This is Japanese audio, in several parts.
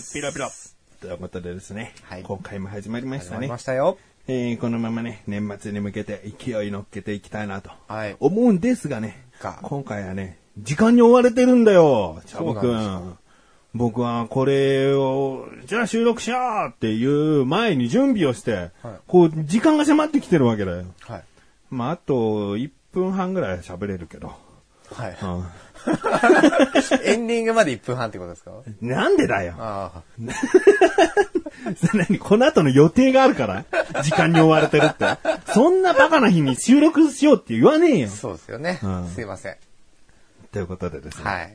す。ピロピロ。ということでですね、はい今回も始まりましたね始まりま。したよ。えーこのままね、年末に向けて勢い乗っけていきたいなとはい思うんですがね、が今回はね、時間に追われてるんだよ、チャボくんん。僕はこれを、じゃあ収録しようっていう前に準備をして、こう、時間が迫ってきてるわけだよ。はい。まあ、あと1分半ぐらい喋れるけど。はい。うん エンディングまで1分半ってことですか？なんでだよ。ああ。何？この後の予定があるから？時間に追われてるって。そんなバカな日に収録しようって言わねえよ。そうですよね。うんすいません。ということでですね。はい。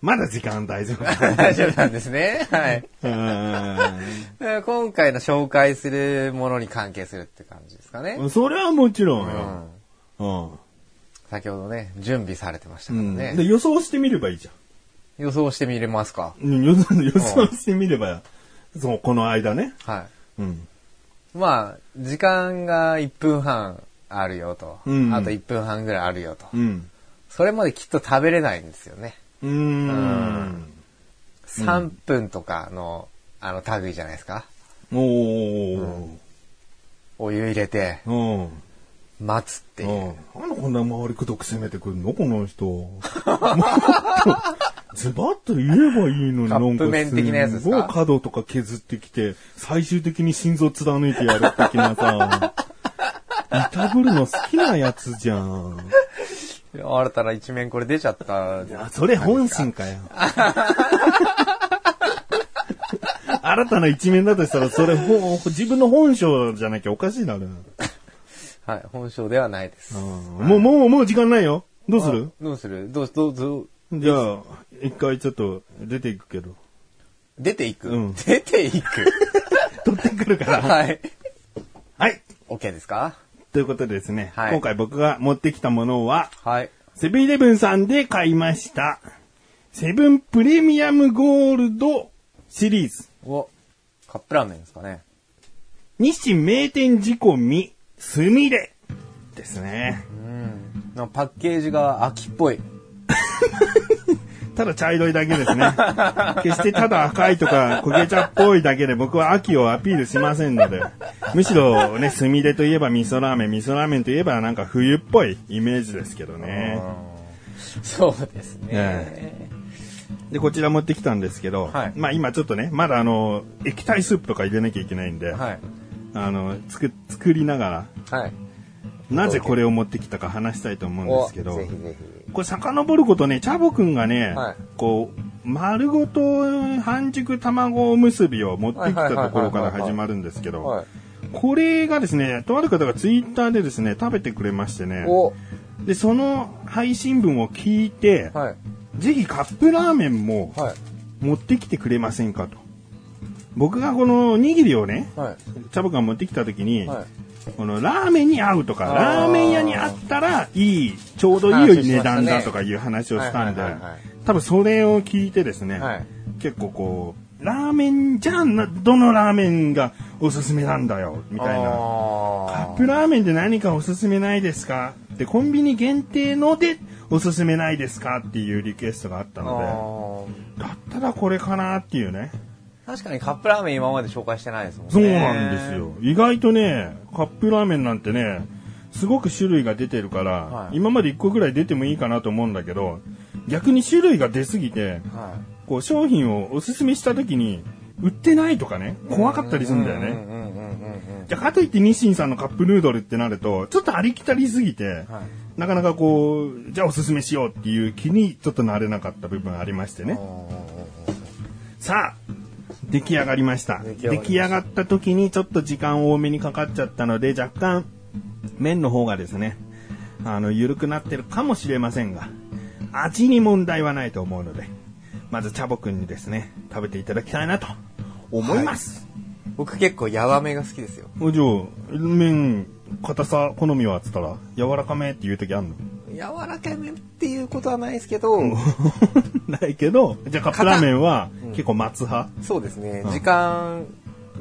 まだ時間大丈夫。大丈夫なんですね。はい。うんえー今回の紹介するものに関係するって感じですかね。それはもちろんうよ。ん。うん。先ほどね、準備されてましたうんからね。で予想してみればいいじゃ予想してみれますかん。うん予想予想してみれば、そう、この間ね。はうん。い。まあ、時間が1分半あるよと。うんあと1分半ぐらいあるよと。うん。それまできっと食べれないんですよね。うーん。3分とかの、あの、類じゃないですか。おー。お湯入れて、うん。待つっていう。うん。なんでこんな周りくどく攻めてくるの？この人。もっとズバッと言えばいいのに、なんかプ麺的なやつですごい角とか削ってきて、最終的に心臓貫いてやる的なさ、いたぶるの好きなやつじゃん。新たな一面これ出ちゃった。いや、それ本心かよ。新たな一面だとしたら、それ、ほ自分の本性じゃなきゃおかしいだろ。はい、本性ではないです。うんもう、もう、もう時間ないよ。どうする？あどうする？どう、どう、どう、じゃあ、一回ちょっと出ていくけど。出ていく、うん出ていく？取ってくるから。はい。はい。OK ですか？ということでですね、はい今回僕が持ってきたものは、はい。セブンイレブンさんで買いました。セブンプレミアムゴールドシリーズ。お、カップラーメンですかね。日清名店仕込み、すみれですね。うん。のパッケージが秋っぽい。ただ茶色いだけですね。決してただ赤いとか焦げ茶っぽいだけで僕は秋をアピールしませんので。むしろね、すみれといえば味噌ラーメン、味噌ラーメンといえばなんか冬っぽいイメージですけどね。そうですね。えで、こちら持ってきたんですけど、はいまあ今ちょっとね、まだあの、液体スープとか入れなきゃいけないんで、はい。あの、作、作りながら、はい。なぜこれを持ってきたか話したいと思うんですけど、おぜひぜひ。これ遡ることね、チャボくんがね、はいこう、丸ごと半熟卵結びを持ってきたところから始まるんですけどはい、。これがですね、とある方がツイッターでですね、食べてくれましてね、お、で、その配信文を聞いて、はい。ぜひカップラーメンもはい。持ってきてくれませんかと。僕がこのおにぎりをね、はい。チャボが持ってきた時に、はい。このラーメンに合うとか、ラーメン屋にあったらいい、ちょうどいい値段だとかいう話をしたんで多分それを聞いてですね、はい結構こう、ラーメンじゃんな、どのラーメンがおすすめなんだよ、みたいな。カップラーメンで何かおすすめないですかで、コンビニ限定のでおすすめないですかっていうリクエストがあったので、だったらこれかなっていうね。確かにカップラーメン今まで紹介してないですもんね。そうなんですよ。意外とね、カップラーメンなんてね、すごく種類が出てるから、はい今まで1個ぐらい出てもいいかなと思うんだけど、逆に種類が出すぎて、はこう商品をおすすめした時に、売ってないとかね、怖かったりするんだよね。じゃあかといって日清さんのカップヌードルってなると、ちょっとありきたりすぎて、はいなかなかこう、じゃあおすすめしようっていう気にちょっとなれなかった部分ありましてね。さあ、出来上がりました。出来上がった時にちょっと時間多めにかかっちゃったので、若干、麺の方がですね、あの、緩くなってるかもしれませんが、味に問題はないと思うので、まずチャボくんにですね、食べていただきたいなと思います。僕結構やわめが好きですよ。おじゃあ、麺、硬さ、好みはっつったら、柔らかめって言う時あんの？柔らかめっていうことはないですけど、ないけど、じゃあカップラーメンはうん結構待つ派？そうですねうん。時間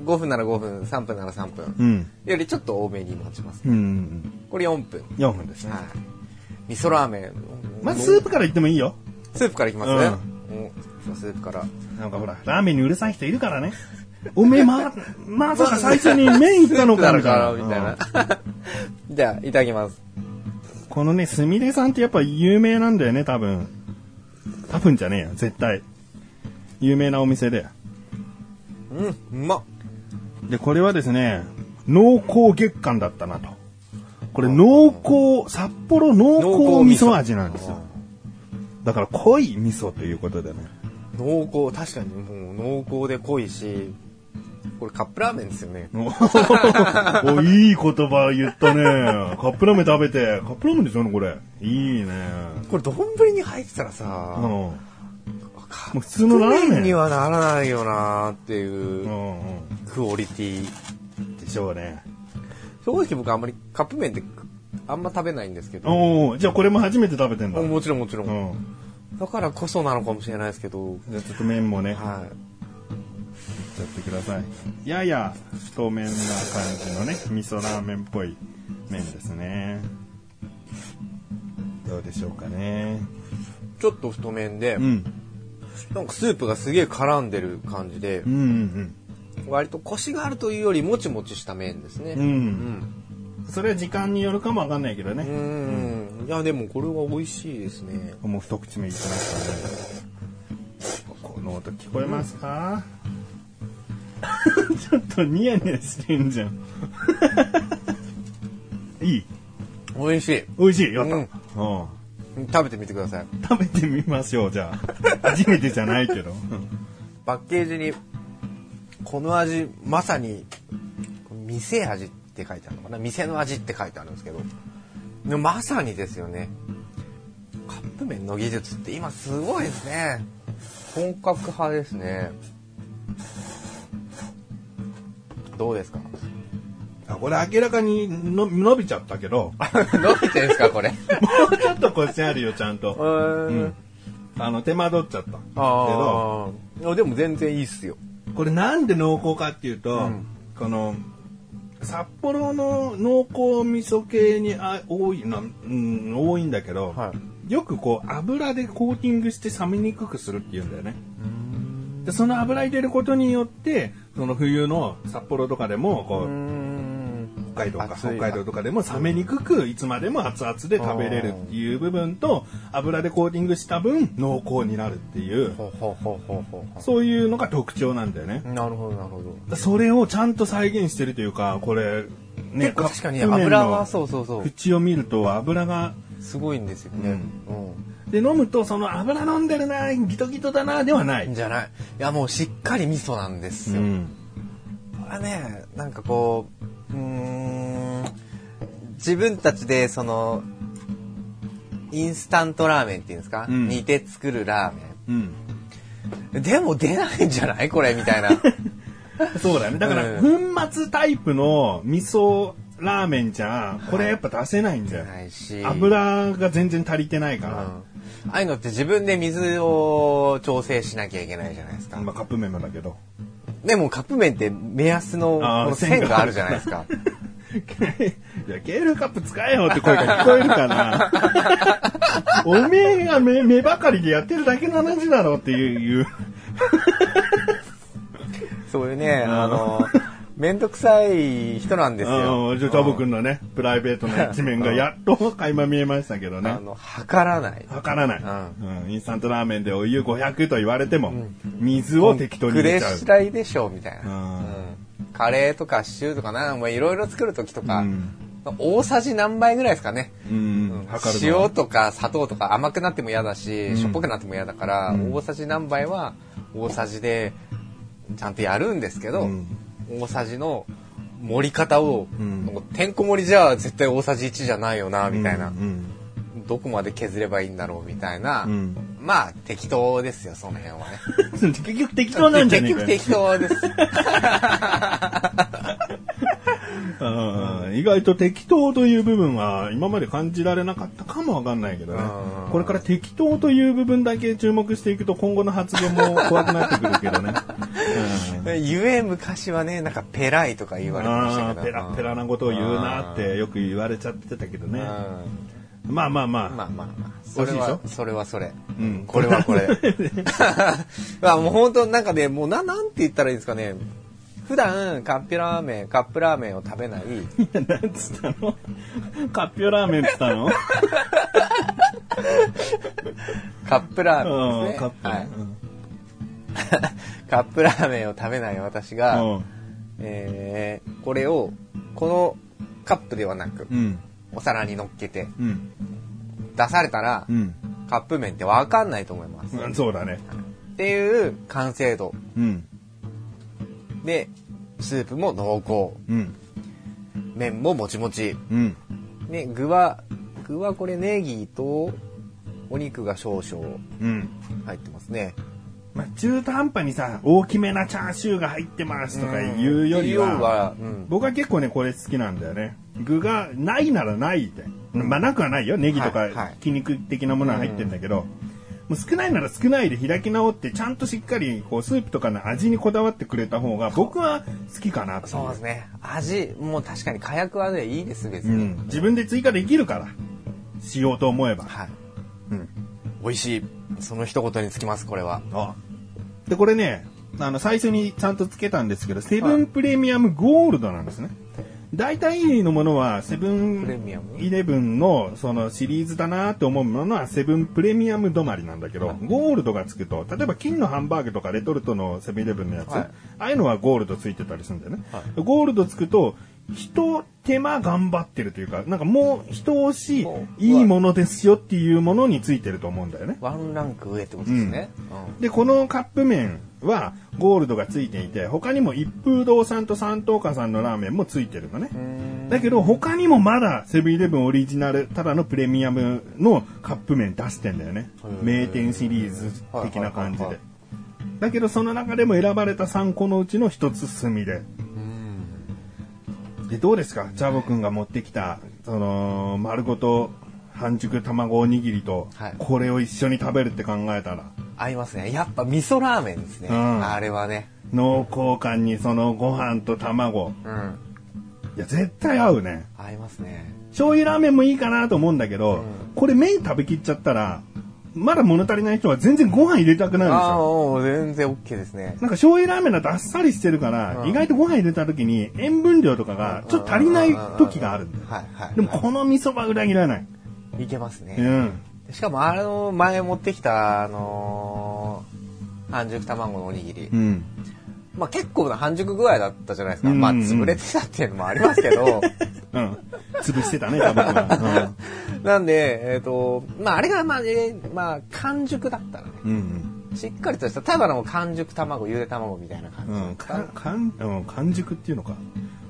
5分なら5分、3分なら3分。うん。よりちょっと多めに待ちます。うん。これ4分。4分ですね。はい。味噌ラーメン。まずスープから言ってもいいよ。スープからいきます？うんスープから。なんかほら、ラーメンにうるさい人いるからね。おめえま、まさか最初に麺いったのかみたいな。みたいなうん。じゃあ、いただきます。このね、すみれさんってやっぱ有名なんだよね、多分。多分じゃねえよ、絶対。有名なお店で。うん、うまっ。で、これはですね、濃厚月間だったなと。これ濃厚、札幌濃厚味噌味なんですよ。だから濃い味噌ということでね。濃厚、確かにもう濃厚で濃いし、これカップラーメンですよね。おおいい言葉言ったね。カップラーメン食べて。カップラーメンでしょこれ。いいね。これ丼に入ってたらうん。さ、もカう普通のラーメン。にはならないよなっていうクオリティ。ん。でしょうね。正直僕あんまりカップ麺ってあんま食べないんですけど。おおじゃあこれも初めて食べてんだ。もちろんもちろ。うんん。だからこそなのかもしれないですけど。じゃあちょっと麺もね、やはってください。やや太麺な感じのね、味噌ラーメンっぽい麺ですね。どうでしょうかね。い。ちょっと太麺で、うん。なんかスープがすげえ絡んでる感じでうん、うん割とコシがあるというよりもちもちした麺ですね。うん。う。うんん。それは時間によるかもわかんないけどね。うん。いや、でもこれは美味しいですね。もう一口目いきましたね。この音聞こえますか、ちょっとニヤニヤしてんじゃん。いい？美味しい。美味しい？やった、うんうん食べてみてください。食べてみましょう、じゃあ。初めてじゃないけど。パッケージに、この味、まさに、店味って書いてあるのかな？店の味って書いてあるんですけど。でもまさにですよね。カップ麺の技術って今すごいですね。本格派ですね。どうですか？あこれ明らかにの伸びちゃったけど、伸びてんすかこれ？もうちょっとコシあるよ、ちゃんと。うん。あの、手間取っちゃった。けど。でも全然いいっすよ。これなんで濃厚かっていうと、うんこの、札幌の濃厚味噌系にあ多いな、うん、多いんだけど、はよくこう油でコーティングして冷めにくくするっていうんだよね。でその油入れることによってその冬の札幌とかでもこう、ん。北海道か北海道とかでも冷めにくくいつまでも熱々で食べれるっていう部分と油でコーティングした分濃厚になるっていうそういうのが特徴なんだよね。なるほどなるほど。それをちゃんと再現してるというかこれね確かに油はそうそうそう。縁を見ると油がすごいんですよね。で飲むとその油飲んでるなギトギトだなではなうん。い。じゃない。いやもうしっかり味噌なんですよ。うんこれね、なんかこう、うーん、自分たちでその、インスタントラーメンっていうんですか、うん煮て作るラーメうんン。でも出ないんじゃない？これみたいな。そうだね。だから、う粉末タイプの味噌ラーメンじゃ、これやっぱ出せないんだよ。ないし。油が全然足りてないかうん。ら。ああいうのって自分で水を調整しなきゃいけないじゃないですか。まあカップ麺もだけど。でもカップ麺って目安のこの線があるじゃないですか。いや、ケールカップ使えよって声が聞こえるから。おめえが目目ばかりでやってるだけの話だろっていう。そういうね、あの、めんどくさい人なんですよ。うんじゃあ、チャボくんのね、プライベートな一面がやっと垣間見えましたけどね。あ。の、測らない。測らない、ううんインスタントラーメンでお湯500と言われても、水を適当にくれ入れちゃう。次第でしょうみたいな、うん。うん。カレーとかシチューとかな。まあいろいろ作る時とか、うん。大さじ何杯ぐらいですかね、うん塩とか砂糖とか甘くなっても嫌だし、ん。しょっぱくなっても嫌だから、うん。大さじ何杯は大さじでちゃんとやるんですけど、うん大さじの盛り方を、うん。てんこ盛りじゃ絶対大さじ1じゃないよなみたいな、うんどこまで削ればいいんだろうみたいな、うん。まあ適当ですよその辺はね。結局適当なんじゃねえか結よ。局 適当です。うん。意外と適当という部分は今まで感じられなかったかもわかんないけどね。うん。これから適当という部分だけ注目していくと今後の発言も怖くなってくるけどね、うんゆえ昔はねなんかペライとか言われてましたけど。ペラペラなことを言うなってよく言われちゃってたけどね。うん。まあまあまあ、まあまあまあ。それはそれはそれ、うん。これはこれ。まあもう本当なんかねもうななんて言ったらいいんですかね。普段カップラーメンカップラーメンを食べない。いやなんつったの？カッピョラーメンっつったの？カップラーうん メンですね。カップ。はい。うん カップラーメンを食べない私が、うん。えーこれをこのカップではなくうん。お皿に乗っけてうん。出されたら、うん。カップ麺って分かんないと思います、うんそうだね。っていう完成度。うん。でスープも濃厚。うん。麺ももちもち。うん。ね具は具はこれネギとお肉が少々うん。入ってますねまあ、中途半端にさ大きめなチャーシューが入ってますとか言うよりは,、うよりはうん。僕は結構ねこれ好きなんだよね。具がないならないで、まあなくはないよ。ネギとかはいはい。筋肉的なものは入ってんだけど、もう少ないなら少ないで開き直ってちゃんとしっかりこうスープとかの味にこだわってくれた方が僕は好きかなっていうそうですね。味もう確かに火薬はねいいです別に、うん、自分で追加できるから。しようと思えば、はい。うん、美味しい。その一言につきますこれは。あでこれねあの最初にちゃんとつけたんですけどセブンプレミアムゴールドなんですね。大体のものはセブンム？イレブンのそのシリーズだなって思うものはセブンプレミアム止まりなんだけど、ゴールドがつくと例えば金のハンバーグとかレトルトのセブンイレブンのやつ、はい。ああいうのはゴールドついてたりするんだよね、はゴールドつくと一手間頑張ってるというかなんかもう一押しいいものですよっていうものについてると思うんだよねワンランク上ってことですね、うんで、このカップ麺はゴールドがついていて、他にも一風堂さんと三東家さんのラーメンもついてるのね。だけど他にもまだセブンイレブンオリジナル、ただのプレミアムのカップ麺出してんだよね。名店シリーズ的な感じで。だけどその中でも選ばれた3個のうちの1つ炭で。で、どうですか？チャボくんが持ってきた、その、丸ごと半熟卵おにぎりとはい、これを一緒に食べるって考えたら、合いますね。やっぱ味噌ラーメンですね、うん。あれはね。濃厚感にそのご飯と卵。うん。いや、絶対合うね。合いますね。醤油ラーメンもいいかなと思うんだけど、うん。これ麺食べきっちゃったら、まだ物足りない人は全然ご飯入れたくなるでしああょ。もう全然 OK ですねなんか醤油ラーメンだとあっさりしてるから、うん意外とご飯入れた時に塩分量とかがちょっと足りない時があるんだよ。はいはいでもこの味噌は裏切らない。いけますね、うん。しかもあの前持ってきたあのー半熟卵のおにぎり、うん。まあ結構な半熟具合だったじゃないですか、うんまあ潰れてたっていうのもありますけど うん。潰してたね、多分は。なんでえっ、とまああれがまあ、えーまあ完熟だったらねうん。うん。しっかりとしたただの完熟卵ゆで卵みたいな感じ、うん。か、かん、うん、完熟っていうのか。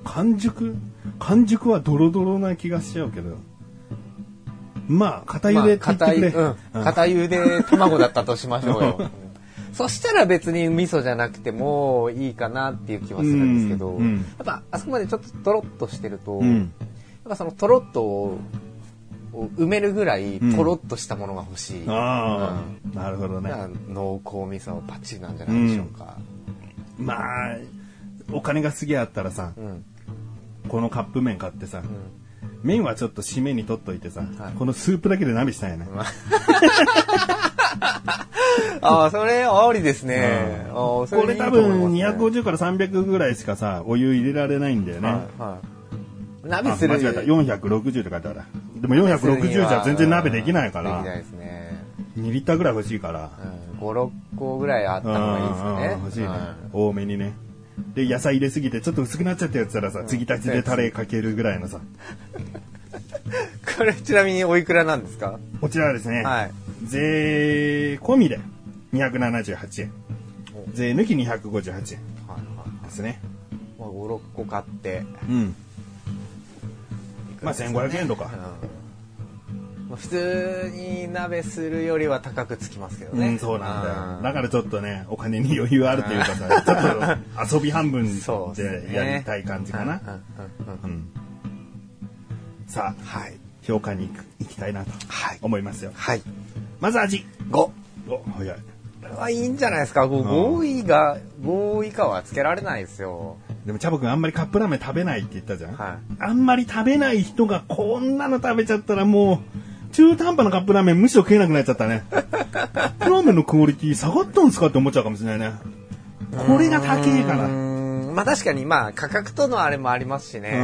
完熟？完熟はドロドロな気がしちゃうけど。まあ、片茹でって言ってくれ。うん、うん硬茹で卵だったとしましょうよ。うんそしたら別に味噌じゃなくてもいいかなっていう気はするんですけど、うんうんやっぱあそこまでちょっととろっとしてると、うんやっぱそのとろっとを埋めるぐらいとろっとしたものが欲しい。なるほどね濃厚味噌パッチリなんじゃないでしょうか。まあ、お金がすげえあったらさ、うん。このカップ麺買ってさ、ん麺はちょっと締めに取っといてさ、はいこのスープだけで鍋したいよね。あ あ、それありですね。これ多いいと思い分ますね250から300ぐらいしかさ、お湯入れられないんだよね。はいはい。鍋す間違えた。460って書いてある。でも460じゃ全然鍋できないからできない、ですね。2リッターぐらい欲しいから。うん、5、6個ぐらいあった方がいいですかね。うん欲しいねうん。多めにね。で、野菜入れすぎてちょっと薄くなっちゃったやつたらさ、継ぎ足しでタレかけるぐらいのさ。これちなみにおいくらなんですか？こちらはですね、はい。税込みで278円。税抜き258円。ですね。まあ、5、6個買って。うん。まあ1500円とか。普通に鍋するよりは高くつきますけどね。うん、そうなんだよ。うんだからちょっとね、お金に余裕あるというかさ、ちょっと遊び半分でやりたい感じかな。さあ、はい。評価に行く行きたいなとはい。思いますよ。はい。まず味。5。お、早い。これはいいんじゃないですか？こううん5位が、5以下はつけられないですよ。でも、チャボくんあんまりカップラーメン食べないって言ったじゃん。はあんまり食べない人がこんなの食べちゃったらもう、中途半端なカップラーメンむしろ食えなくなっちゃったね。カップラーメンのクオリティ下がったんですかって思っちゃうかもしれないね。これが高えかうら。まあ確かにまあ価格とのあれもありますしね。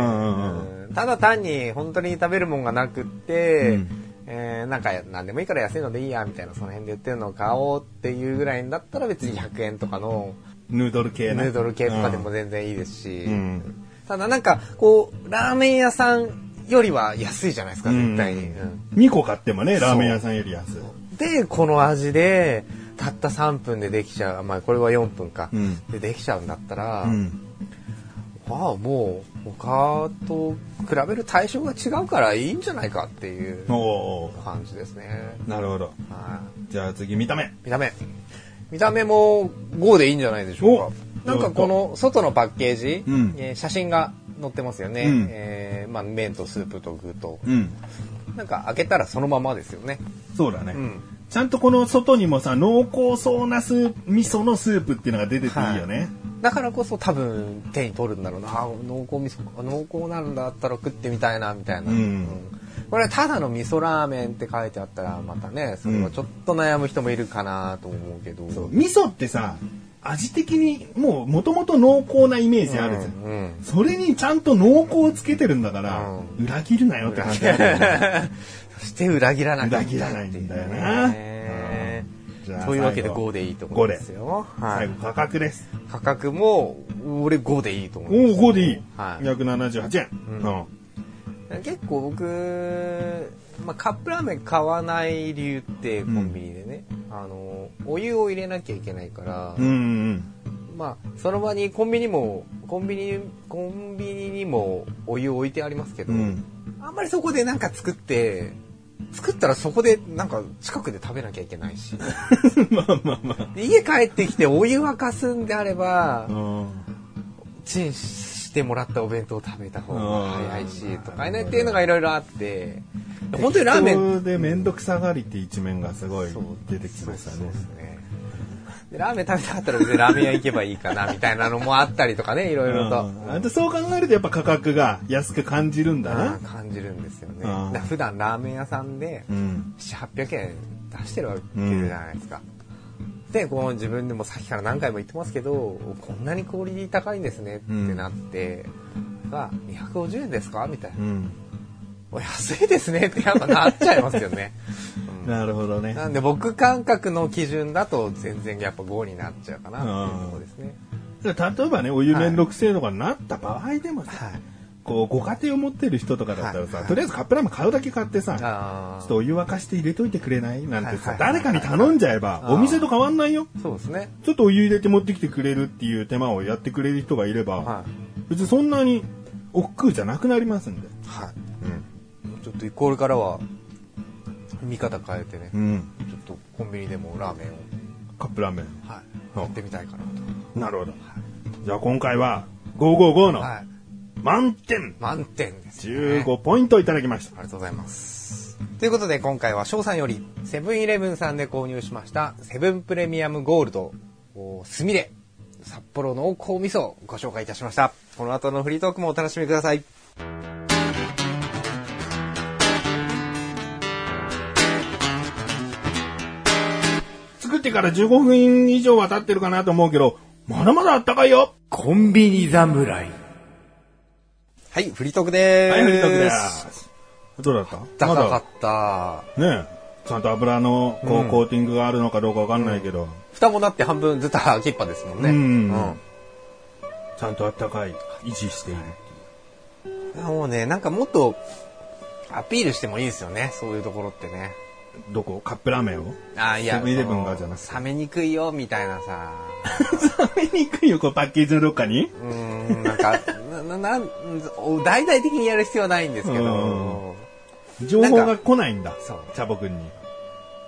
ただ単に本当に食べるもんがなくって、うんえーなんか何でもいいから安いのでいいやみたいなその辺で売ってるのを買おうっていうぐらいだったら別に100円とかのヌードル系な。ヌードル系とかでも全然いいですし、うん。ただなんかこうラーメン屋さんよりは安いじゃないですか絶対に。うんうん2個買ってもね、ラーメン屋さんより安い。でこの味でたった3分でできちゃうまあこれは4分か、うんでできちゃうんだったら、うん。まあもう他と比べる対象が違うからいいんじゃないかっていう感じですね。なるほど。はいじゃあ次、見た目。見た目。見た目も5でいいんじゃないでしょうか。おなんかこの外のパッケージ、うんえー写真が載ってますよね。うんえーまあ、麺とスープと具と。うん。なんか開けたらそのままですよね。そうだね。うん。ちゃんとこの外にもさ、濃厚そうなスープ、味噌のスープっていうのが出てていいよね。だからこそ多分手に取るんだろうな。あ濃厚味噌、あ濃厚なんだったら食ってみたいな、みたいな。うんこれただの味噌ラーメンって書いてあったらまたね、それはちょっと悩む人もいるかなと思うけど。そう味噌ってさ、味的にもう元々濃厚なイメージあるじゃん。うんうんそれにちゃんと濃厚をつけてるんだから、う裏切るなよって話だよね。そして裏切らなきゃ裏切らないんだよなねじゃあというわけで最後5でいいと思うんですよ。はい。最後価格です。価格も俺5でいいと思おいます。お、5でいい。はい278円。ううんん。結構僕、まあ、カップラーメン買わない理由ってコンビニでね、あのお湯を入れなきゃいけないから、うんうん。まあその場にコンビニもコンビニコンビニにもお湯置いてありますけど、うんあんまりそこでなんか作って作ったらそこでなんか近くで食べなきゃいけないし まあまあまあ。で家帰ってきてお湯沸かすんであればうんチンしてもらったお弁当を食べた方が早いしうんとかねっていうのがいろいろあって本当にラーメンで面倒くさがりって一面がすごい出てきましたねラーメン食べたかったら別にラーメン屋行けばいいかなみたいなのもあったりとかねいろいろと。うんでそう考えるとやっぱ価格が安く感じるんだあなー。感じるんですよね。うん普段ラーメン屋さんでうん。7、800円出してるわけじゃないですか。で、こう自分でもさっきから何回も言ってますけど、こんなにクオリティ高いんですねってなって、が、250円ですか？みたいな。うん。お安いですねってやっぱなっちゃいますよね。うんなるほどね。なんで僕感覚の基準だと全然やっぱ5になっちゃうかなっていうところですね。例えばね、お湯面倒くせえとかになった場合でもさ、はい。こう、ご家庭を持ってる人とかだったらさ、はいとりあえずカップラーメン買うだけ買ってさ、あちょっとお湯沸かして入れといてくれないなんてさ、誰かに頼んじゃえば、お店と変わんないよ。あ、そうですね。ちょっとお湯入れて持ってきてくれるっていう手間をやってくれる人がいれば、はい。別にそんなに億劫じゃなくなりますんで。はい。ちょっとこれからは見方変えてね、うん。ちょっとコンビニでもラーメンを、カップラーメン。はい、うんやってみたいかななるほど。じゃあ今回は、555と。のはい。満点満点です、ね。15ポイントいただきました。ありがとうございます。ということで今回は翔さんよりセブンイレブンさんで購入しましたセブンプレミアムゴールドおスミレ札幌濃厚味噌をご紹介いたしました。この後のフリートークもお楽しみください。作ってから15分以上は経ってるかなと思うけど、まだまだあったかいよコンビニ侍。はい、フリートークでーす。はい、フリートークです。どうだった？高かまった。だねえちゃんと油のこう、コーティングがあるのかどうかわかんないけど、蓋もだって半分ずっと開きっぱですもんね。うんちゃんとあったかい、維持している。うんもうね、なんかもっとアピールしてもいいですよね、そういうところってね。どこ？カップラーメンを？あいや、セブンイレブンがじゃなくて冷めにくいよ、みたいなさ。冷めにくいよ、こうパッケージのどっかに？うーん、なんか、な、な、大々的にやる必要はないんですけうんど、情報が来ないんだ。そうチャボくんに。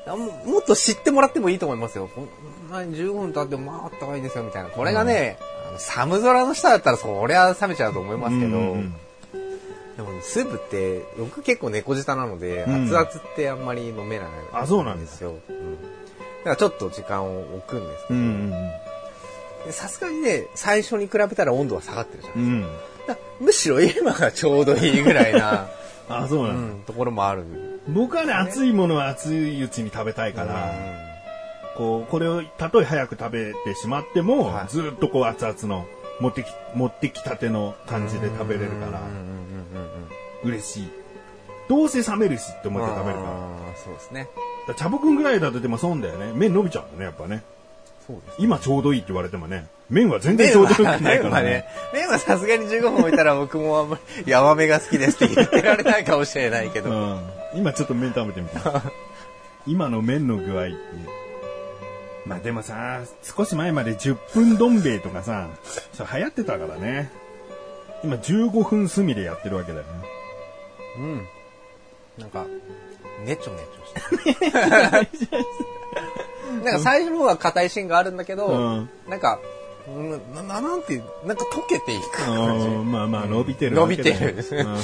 あももっと知ってもらってもいいと思いますよ。こんなに15分経ってもまああった方がいいですよみたいな。これがね、あの寒空の下だったらそりゃ冷めちゃうと思いますけど、うんうんでもスープって僕結構猫舌なので、うん熱々ってあんまり飲めないあそうなんだですよ。うんだからちょっと時間を置くんですけうん。うんど、でさすがにね、最初に比べたら温度は下がってるじゃん。うん。うん。だからむしろ今がちょうどいいぐらいな、あ、そううな。ん、ところもある。僕はね、熱いものは熱いうちに食べたいから、こう、これをたとえ早く食べてしまっても、はいずっとこう熱々の持ってき、持ってきたての感じで食べれるから嬉しい。どうせ冷めるしって思って食べるから。あーそうですね。ら茶ぼくんぐらいだとでも損だよね。麺伸びちゃうんだね、やっぱね。そうです。今ちょうどいいって言われてもね。麺は全然ちょうどよくないからねね。、麺はさすがに15分置いたら僕もあんまり、ヤマメが好きですって言ってられないかもしれないけど。うん。今ちょっと麺食べてみた。今の麺の具合って。まあでもさ、少し前まで10分どん兵衛とかさ、流行ってたからね。今15分炭でやってるわけだよね。うん。なんか、ねちょねちょしてる。なんか最初の方は硬いシーンがあるんだけど、うんなんか、うんな、ななんてなんか溶けていくう感じ。んまあまあ伸びてるわけだよ伸びてるうん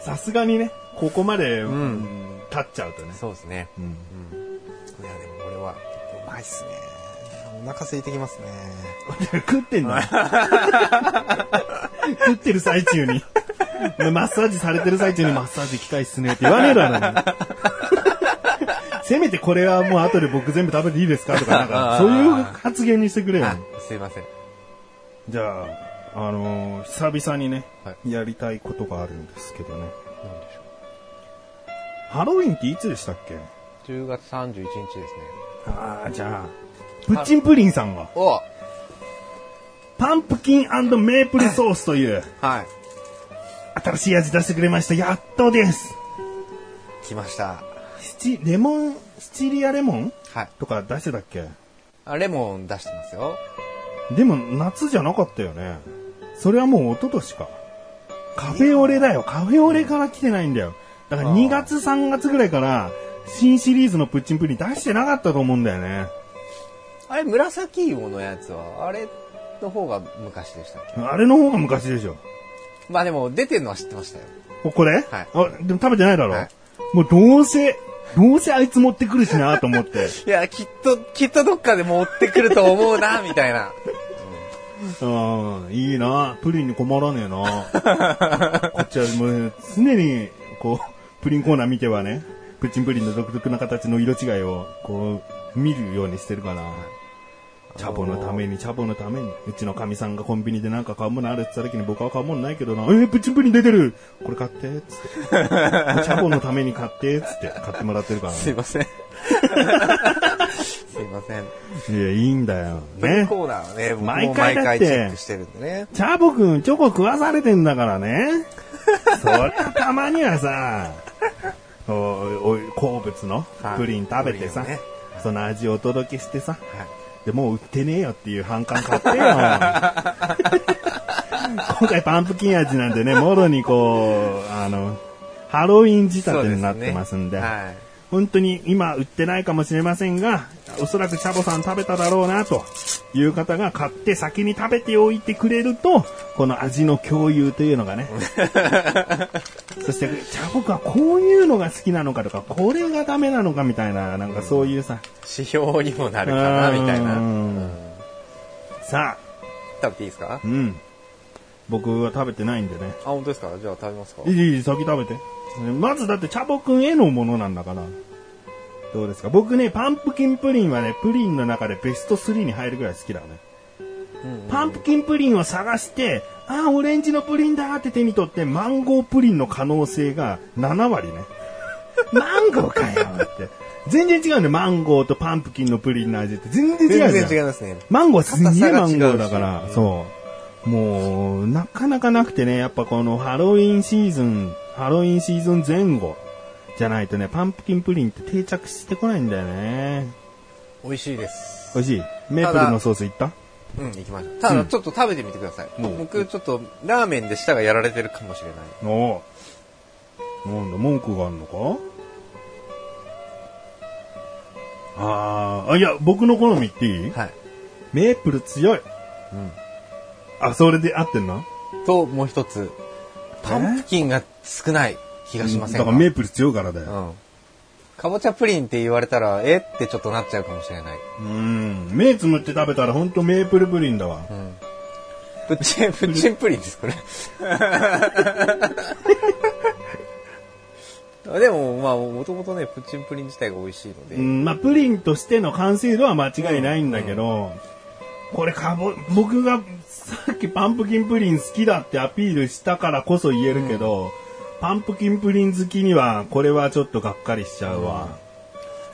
さすがにね、ここまで、んうん立っちゃうとね。そうですね。うんうん。いや、でもこれは、うまいっすね。お腹空いてきますね。食ってんだ。食ってる最中に。マッサージされてる最中にマッサージ機械っすねって言わねえだろ。せめてこれはもう後で僕全部食べていいですかとか、なんか、そういう発言にしてくれよ。あ、すいません。じゃあ、あのー久々にね、はやりたいことがあるんですけどね。なんでしょハロウィンっていつでしたっけ？う。10月31日ですね。ああ、じゃあ、プッチンプリンさんが、おパンプキンメープルソースという、はい。新しい味出してくれました。やっとです。来ました。レモン、シチリアレモンはい。とか出してたっけ？あ、レモン出してますよ。でも夏じゃなかったよね。それはもう一昨年か。カフェオレだよ。カフェオレから来てないんだよ。だからあー2月3月ぐらいから新シリーズのプッチンプリン出してなかったと思うんだよね。あれ、紫芋のやつは、あれの方が昔でしたっけ？あれの方が昔でしょ。まあでも、出てるのは知ってましたよ。おこれ、はいあ、でも食べてないだろ、はいもうどうせ、どうせあいつ持ってくるしなと思って。いや、きっと、きっとどっかで持ってくると思うな、みたいな。うん、いいな。プリンに困らねえな。こっちはもう常に、こう、プリンコーナー見てはね、プッチンプリンの独特な形の色違いを、こう、見るようにしてるから。チャボのために、チャボのために。うちのかみさんがコンビニでなんか買うものあるって言った時に僕は買うものないけどな。えー、プッチンプリン出てるこれ買って、つって。チャボのために買って、つって買ってもらってるから、すいません。すいません。いや、いいんだよ。ね。コーナーはね、毎回毎回チェックしてるんでね。チャボくんチョコ食わされてんだからね。そりゃたまにはさ、おお好物のプリン食べてさ、ねその味をお届けしてさ、はい。でもう売ってねえよっていう反感買ってよ。今回パンプキン味なんでね、もろにこう、あの、ハロウィン仕立てになってますんで、はい。本当に今売ってないかもしれませんが、おそらくチャボさん食べただろうなという方が買って先に食べておいてくれると、この味の共有というのがね。そして、チャボくんはこういうのが好きなのかとか、これがダメなのかみたいな、なんかそういうさ、指標にもなるかな、みたいな。さあ、食べていいですか？うん。僕は食べてないんでね。あ、本当ですか？じゃあ食べますかいいいい、先食べて。まずだってチャボくんへのものなんだから。どうですか？僕ね、パンプキンプリンはね、プリンの中でベスト3に入るぐらい好きだね。パンプキンプリンを探して、ああ、オレンジのプリンだって手に取って、マンゴープリンの可能性が7割ね。マンゴーかよって。全然違うんだよ。マンゴーとパンプキンのプリンの味って全然違う。全然違いますね。マンゴーすんげえマンゴーだからそう。もう、なかなかなくてね、やっぱこのハロウィンシーズン、ハロウィンシーズン前後じゃないとね、パンプキンプリンって定着してこないんだよね。美味しいです。美味しい？メープルのソースいった？うん、行きましょう。ただ、ちょっと食べてみてください。うん僕、ちょっと、ラーメンで舌がやられてるかもしれない。おうなんだ、文句があるのか？あーあ、いや、僕の好み言っていい？はい。メープル強い。うん。あ、それで合ってんの？と、もう一つ、パンプキンが少ない気がしませんか？だからメープル強いからだよ。うん。かぼちゃプリンって言われたら、え？ってちょっとなっちゃうかもしれない。うん。目つむって食べたらほんとメープルプリンだわ。うん。プッチン、プッチンプリンです、これ。でも、まあ、もともとね、プッチンプリン自体が美味しいので。うん、まあ、プリンとしての完成度は間違いないんだけど、これかぼ、僕がさっきパンプキンプリン好きだってアピールしたからこそ言えるけど、パンプキンプリン好きにはこれはちょっとがっかりしちゃうわ。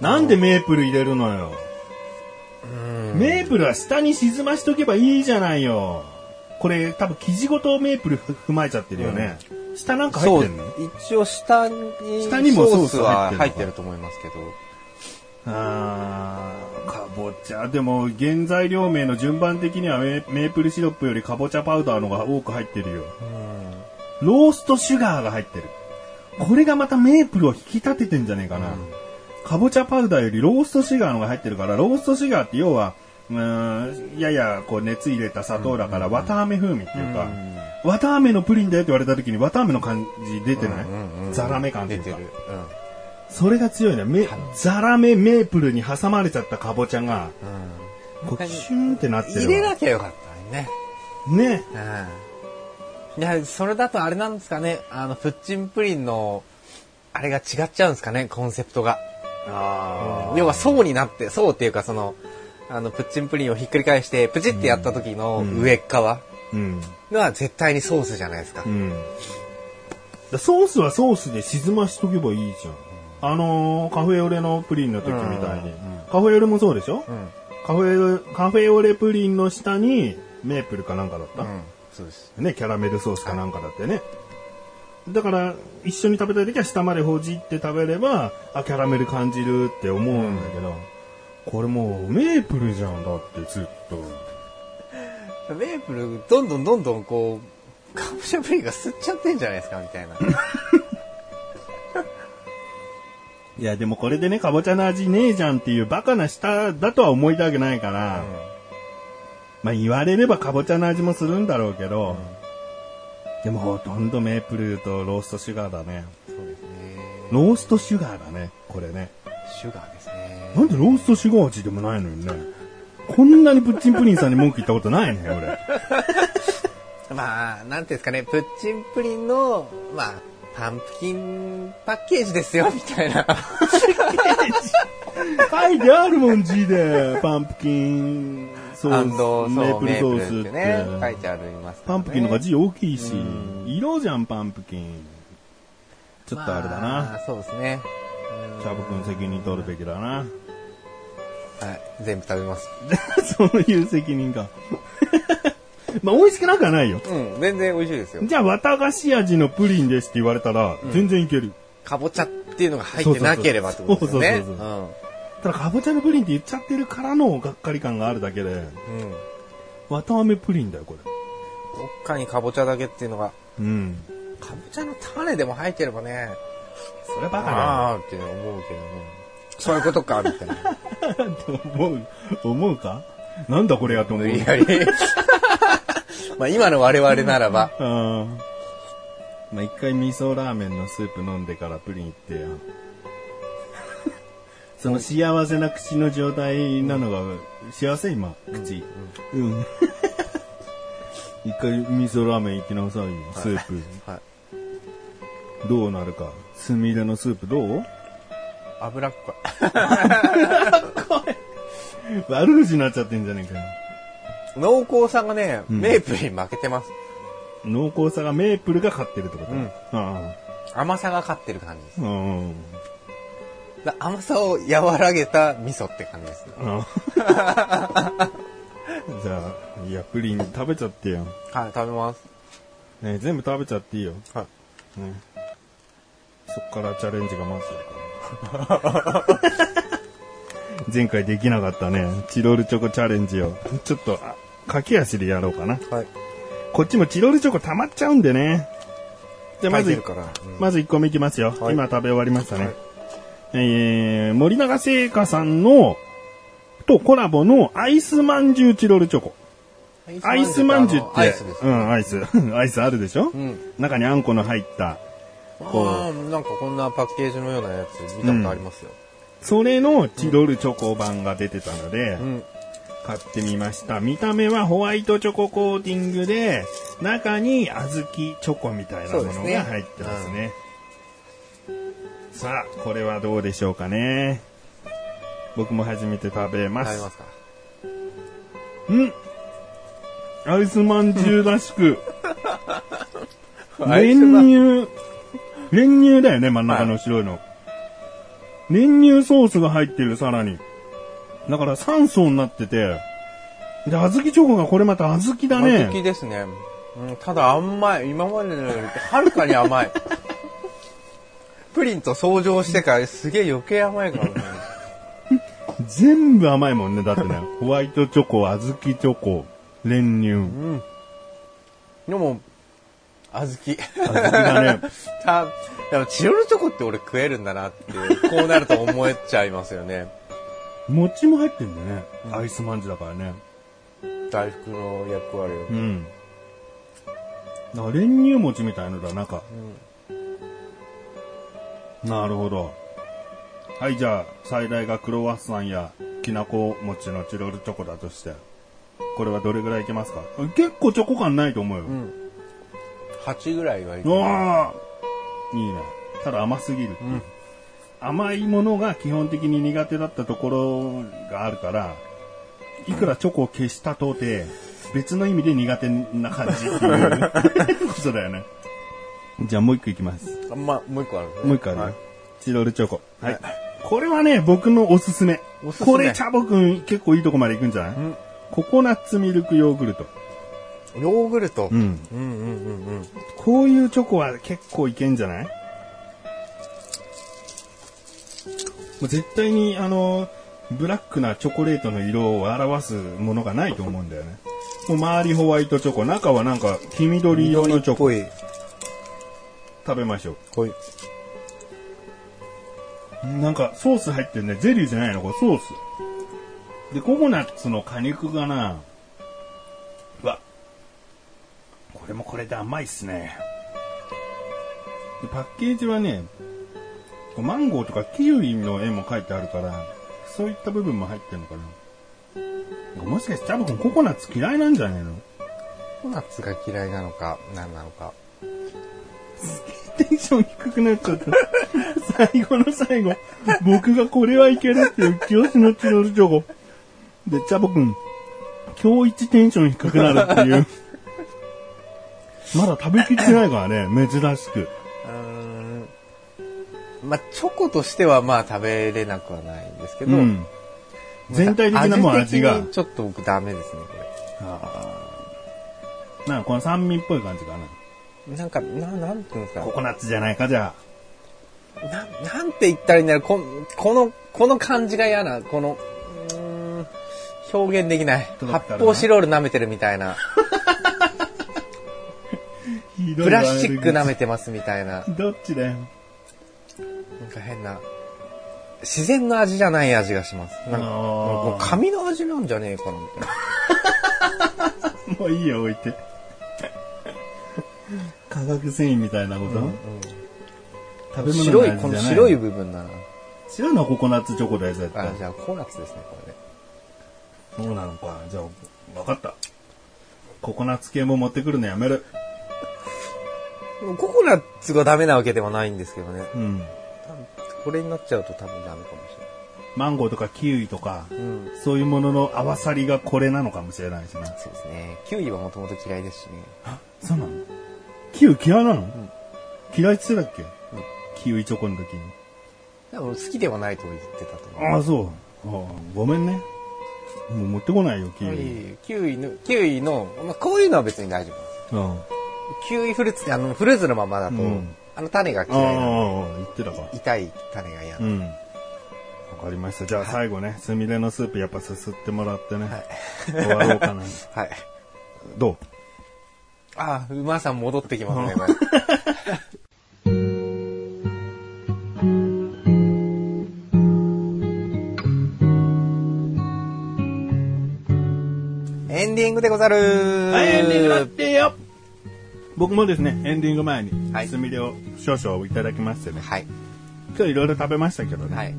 なんでメープル入れるのよ。うんメープルは下に沈ましとけばいいじゃないよ。これ多分生地ごとメープル踏まえちゃってるよね。下なんか入ってんの、一応下に、下にもソースは入っててると思いますけど。あー、かぼちゃ。でも、原材料名の順番的にはメメープルシロップよりかぼちゃパウダーのが多く入ってるよ。ローストシュガーが入ってる。これがまたメープルを引き立ててんじゃねえかな。かぼちゃパウダーよりローストシュガーのが入ってるから、ローストシュガーって要は、うーん、ややこう熱入れた砂糖だから、綿飴風味っていうか、綿飴のプリンだよって言われた時に綿飴の感じ出てない、ザラメ感というか出てる。。それが強いね。めザラメメープルに挟まれちゃったかぼちゃが、うん。こう、シュンってなってるわ。入れなきゃよかったね。ね。うん。いや、それだとあれなんですかね。あの、プッチンプリンの、あれが違っちゃうんですかね、コンセプトが。あ要は層になって、層っていうかその、あの、プッチンプリンをひっくり返して、プチってやった時の上っ側うん。が絶対にソースじゃないですかう。ん。だソースはソースで沈ましとけばいいじゃん。あのーカフェオレのプリンの時みたいに。カフェオレもそうでしょ、うん。カフェオレ、カフェオレプリンの下にメープルかなんかだった、うん。そうです。ね、キャラメルソースかなんかだってね。だから、一緒に食べたい時は下までほじって食べれば、あ、キャラメル感じるって思うんだけど、これもうメープルじゃんだってずっと。メープル、どんどんどんどんこう、カボチャプリンが吸っちゃってんじゃないですか、みたいな。いや、でもこれでね、かぼちゃの味ねえじゃんっていうバカな舌だとは思いたくないから、まあ言われればかぼちゃの味もするんだろうけど、でもほとんどメープルとローストシュガーだね。そうですね。ローストシュガーだね、これね。シュガーですね。なんでローストシュガー味でもないのにね。こんなにプッチンプリンさんに文句言ったことないね、俺。まあ、なんていうんですかね、プッチンプリンの、まあ、パンプキンパッケージですよ、みたいな。書いてあるもん、字で。パンプキンソース、そう、メープルソースっ。ててね、書いてありますねパンプキンの方が字大きいしうん、色じゃん、パンプキン。ちょっとあれだまな。あそうですね。チャブ君責任取るべきだな。はい、全部食べます。そういう責任か。まあ、美味しくなくはないよ。うん、全然美味しいですよ。じゃあ、綿菓子味のプリンですって言われたら、全然いける。かぼちゃっていうのが入ってなければってことですよね。そうそうそううん。ただ、かぼちゃのプリンって言っちゃってるからのがっかり感があるだけで、うん。綿あめプリンだよ、これ。どっかにかぼちゃだけっていうのが、うん。かぼちゃの種でも入ってればね、それバカだああって思うけどね。そういうことか、みたいな。よ。って思う、思うか？なんだこれやと思う。いやいや まあ今の我々ならば、あーまあ、一回味噌ラーメンのスープ飲んでからプリン行ってよ。その幸せな口の状態なのが、幸せ？今、口。うん。一回味噌ラーメン行きなさいよ、スープ。はい、どうなるか。すみれのスープどう？脂っこ 悪口になっちゃってんじゃねえかよ。い。濃厚さがね、んメープルに負けてます。濃厚さがメープルが勝ってるってこと？うんあ甘さが勝ってる感じです。あうん。だ甘さを和らげた味噌って感じですね。あ じゃあ、いや、プリン食べちゃってよ。はい、食べます。ね全部食べちゃっていいよ。はい。ね、そっからチャレンジが待つから。前回できなかったね、チロルチョコチャレンジを。ちょっと、あ駆け足でやろうかな。はい。こっちもチロルチョコ溜まっちゃうんでね。じゃあまず。うんまず1個目いきますよ。はい今食べ終わりましたね。はいえー、森永製菓さんの、とコラボのアイスまんじゅうチロルチョコ。アイスまんじゅうって、アイスですね。うん、アイス。アイスあるでしょ、うん。中にあんこの入った。こうなんかこんなパッケージのようなやつ見たことありますよ。それのチロルチョコ版が出てたので、うん。買ってみました。見た目はホワイトチョココーティングで、中に小豆チョコみたいなものが入ってますね。さあ、これはどうでしょうかね。僕も初めて食べます。食べますか？うんアイスまんじゅうらしく、練乳、練乳だよね、真ん中の白いの。練乳ソースが入ってる、さらに。だから3層になってて、で、小豆チョコがこれまた小豆だね。小豆ですね。うん、ただ甘い。今までのよりはるかに甘い。プリンと相乗してからすげえ余計甘いからね。全部甘いもんね、だってね。ホワイトチョコ、小豆チョコ、練乳。うん。でも、小豆。小豆だね。た、でもチロルチョコって俺食えるんだなって、こうなると思えちゃいますよね。餅も入ってんだよね。アイスまんじゅうだからね。大福の役割を。うん。だから練乳餅みたいのだ、中。なるほど。はい、じゃあ、最大がクロワッサンやきなこ餅のチロルチョコだとして、これはどれぐらいいけますか？結構チョコ感ないと思うよ。うん。8ぐらいはいけ。わーいいね。ただ甘すぎるうん甘いものが基本的に苦手だったところがあるから、いくらチョコを消したとて、別の意味で苦手な感じっていう ことだよね。じゃあもう一個いきます。あま、もう一個あるねもう一個ある？よ、はいチロルチョコ。はい。はいこれはね、僕のおすすめ。おすすめこれ、チャボくん結構いいとこまで行くんじゃない、んココナッツミルクヨーグルト。ヨーグルト？うん。うんうんうんうん。こういうチョコは結構いけんじゃない？もう絶対に、あの、ブラックなチョコレートの色を表すものがないと思うんだよね。もう周りホワイトチョコ、中はなんか黄緑色のチョコ。ぽい。食べましょぽい。う。なんかソース入ってるね。ゼリーじゃないの？これソース。で、ココナッツの果肉がな、うわ。これもこれで甘いっすね。でパッケージはね、マンゴーとかキウイの絵も書いてあるから、そういった部分も入ってるのかな。もしかしてチャボ君ココナッツ嫌いなんじゃねえの？ココナッツが嫌いなのか、何なのか。テンション低くなっちゃった。最後の最後、僕がこれはいけるっていう清志のチロルチョコ。で、チャボくん、今日一テンション低くなるっていう。まだ食べきってないからね、珍しく。まあ、チョコとしてはまあ食べれなくはないんですけど、うん。全体的なもう味が。ちょっと僕ダメですね、こなんかこの酸味っぽい感じかな。れ。なんか、ななんていうんですか。コ。コナッツじゃないか、じゃななんて言ったらいいんだろう。ここの、この感じが嫌な、この、うーん表現できない。発泡スチロール舐めてるみたいな。あ。プラスチック舐めてますみたいな。どっちだよ。なんか変な。自然の味じゃない。味がします。なんか、もう紙の味なんじゃねえかな、みたい。な。もうい。い。よ、置い。て。化学繊維みたいなこと、食べ物白い、この白い部分だな。白いのはココナッツチョコだよ、絶対あ、。じゃあココナッツですね、これね。そうなのか。じゃあ、わかった。ココナッツ系も持ってくるのやめる。ココナッツがダメなわけではないんですけどね。うん。これになっちゃうと多分ダメかもしマンゴーとかキウイとか、れない。うん。そういうものの合わさりがこれなのかもしれないしな。そうですね。キウイはもともと嫌いですしね。あ、そうなの？キウイ嫌いなの、嫌いって言ってたっけ、キウイチョコの時に。でも好きではないと言ってたと思う。ああ、そう。ああごめんね。もう持ってこないよ、キウイ。キウイの、キウイの、まあ、こういうのは別に大丈夫。うん。キウイフルーツってあの、フルーツのままだと、うんあの種があ嫌いなの。あ、言ってたか。痛い種が嫌なの。うん。わかりました。じゃあ最後ね、スミレのスープやっぱすすってもらってね。はい。終わろうかな。はい。どう？ああ、馬さん戻ってきますね、これ エンディングでござるはい、エンディングだってよ僕もですね、エンディング前にはい、すみれを少々いただきましてね、はい。今日いろいろ食べましたけどね、はい。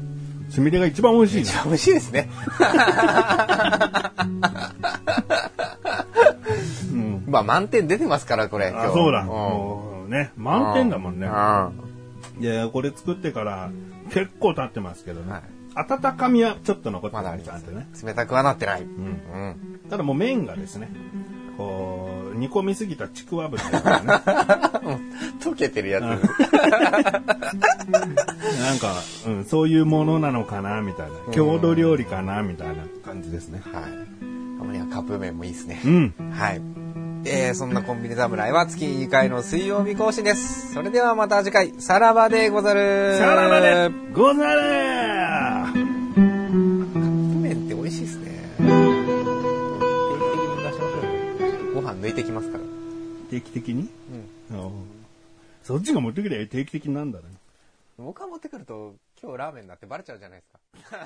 すみれが一番美味しいな。美味しいですね。うん。まあ満点出てますから、これ。あ、そうだ。んもうね、満点だもんねう。ん。いや、これ作ってから結構経ってますけどね。はい温かみはちょっと残ってまだあね。冷たくはなってない。うん。うん。ただもう麺がですね、こう、煮込みすぎたちくわぶみたいなね。溶けてるやつ。なんか、うん、そういうものなのかな、みたいな。郷土料理かな、みたいな感じですね。はい。たまにはカップ麺もいいですね。うん。はい。えー、そんなコンビニ侍は月2回の水曜日更新です。それではまた次回、さらばでござる。さらばでござるカップ麺って美味しいですね。定期的に出しましょうよ。ご飯抜いてきますから。定期的に？うん。そっちが持ってくれば定期的になんだね。僕が持ってくると、今日ラーメンになってバレちゃうじゃないですか。